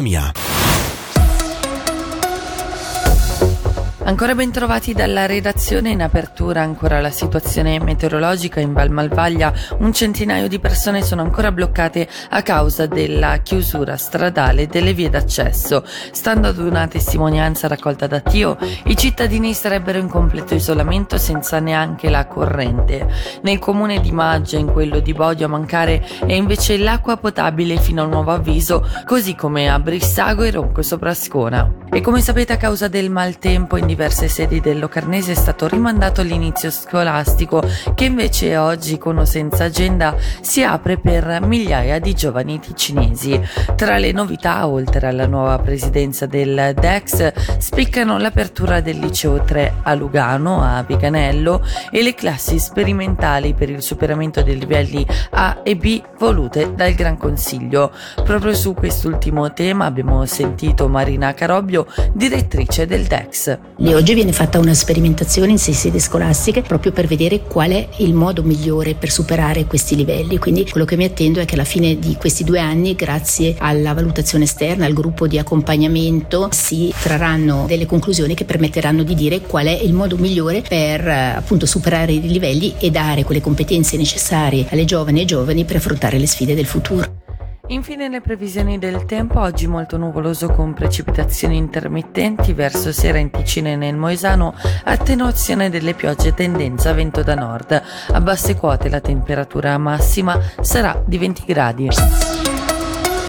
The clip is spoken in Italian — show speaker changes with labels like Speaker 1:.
Speaker 1: im Jahr.
Speaker 2: Ancora ben trovati dalla redazione in apertura ancora la situazione meteorologica in Val Malvaglia. Un centinaio di persone sono ancora bloccate a causa della chiusura stradale delle vie d'accesso. Stando ad una testimonianza raccolta da Tio, i cittadini sarebbero in completo isolamento senza neanche la corrente. Nel comune di Maggia e in quello di Bodio a mancare è invece l'acqua potabile fino a un nuovo avviso, così come a Brissago e Ronco Soprascona. E come sapete a causa del maltempo in diverse sedi del Locarnese è stato rimandato l'inizio scolastico che invece oggi con o senza agenda si apre per migliaia di giovani ticinesi. Tra le novità, oltre alla nuova presidenza del DEX, spiccano l'apertura del liceo 3 a Lugano, a Viganello e le classi sperimentali per il superamento dei livelli A e B volute dal Gran Consiglio. Proprio su quest'ultimo tema abbiamo sentito Marina Carobbio, direttrice del DEX.
Speaker 3: E oggi viene fatta una sperimentazione in sei sedi scolastiche proprio per vedere qual è il modo migliore per superare questi livelli. Quindi quello che mi attendo è che alla fine di questi due anni, grazie alla valutazione esterna, al gruppo di accompagnamento, si trarranno delle conclusioni che permetteranno di dire qual è il modo migliore per eh, appunto superare i livelli e dare quelle competenze necessarie alle giovani e giovani per affrontare le sfide del futuro.
Speaker 2: Infine le previsioni del tempo, oggi molto nuvoloso con precipitazioni intermittenti verso sera in Ticino e nel Moesano, attenuazione delle piogge tendenza vento da nord. A basse quote la temperatura massima sarà di 20 gradi.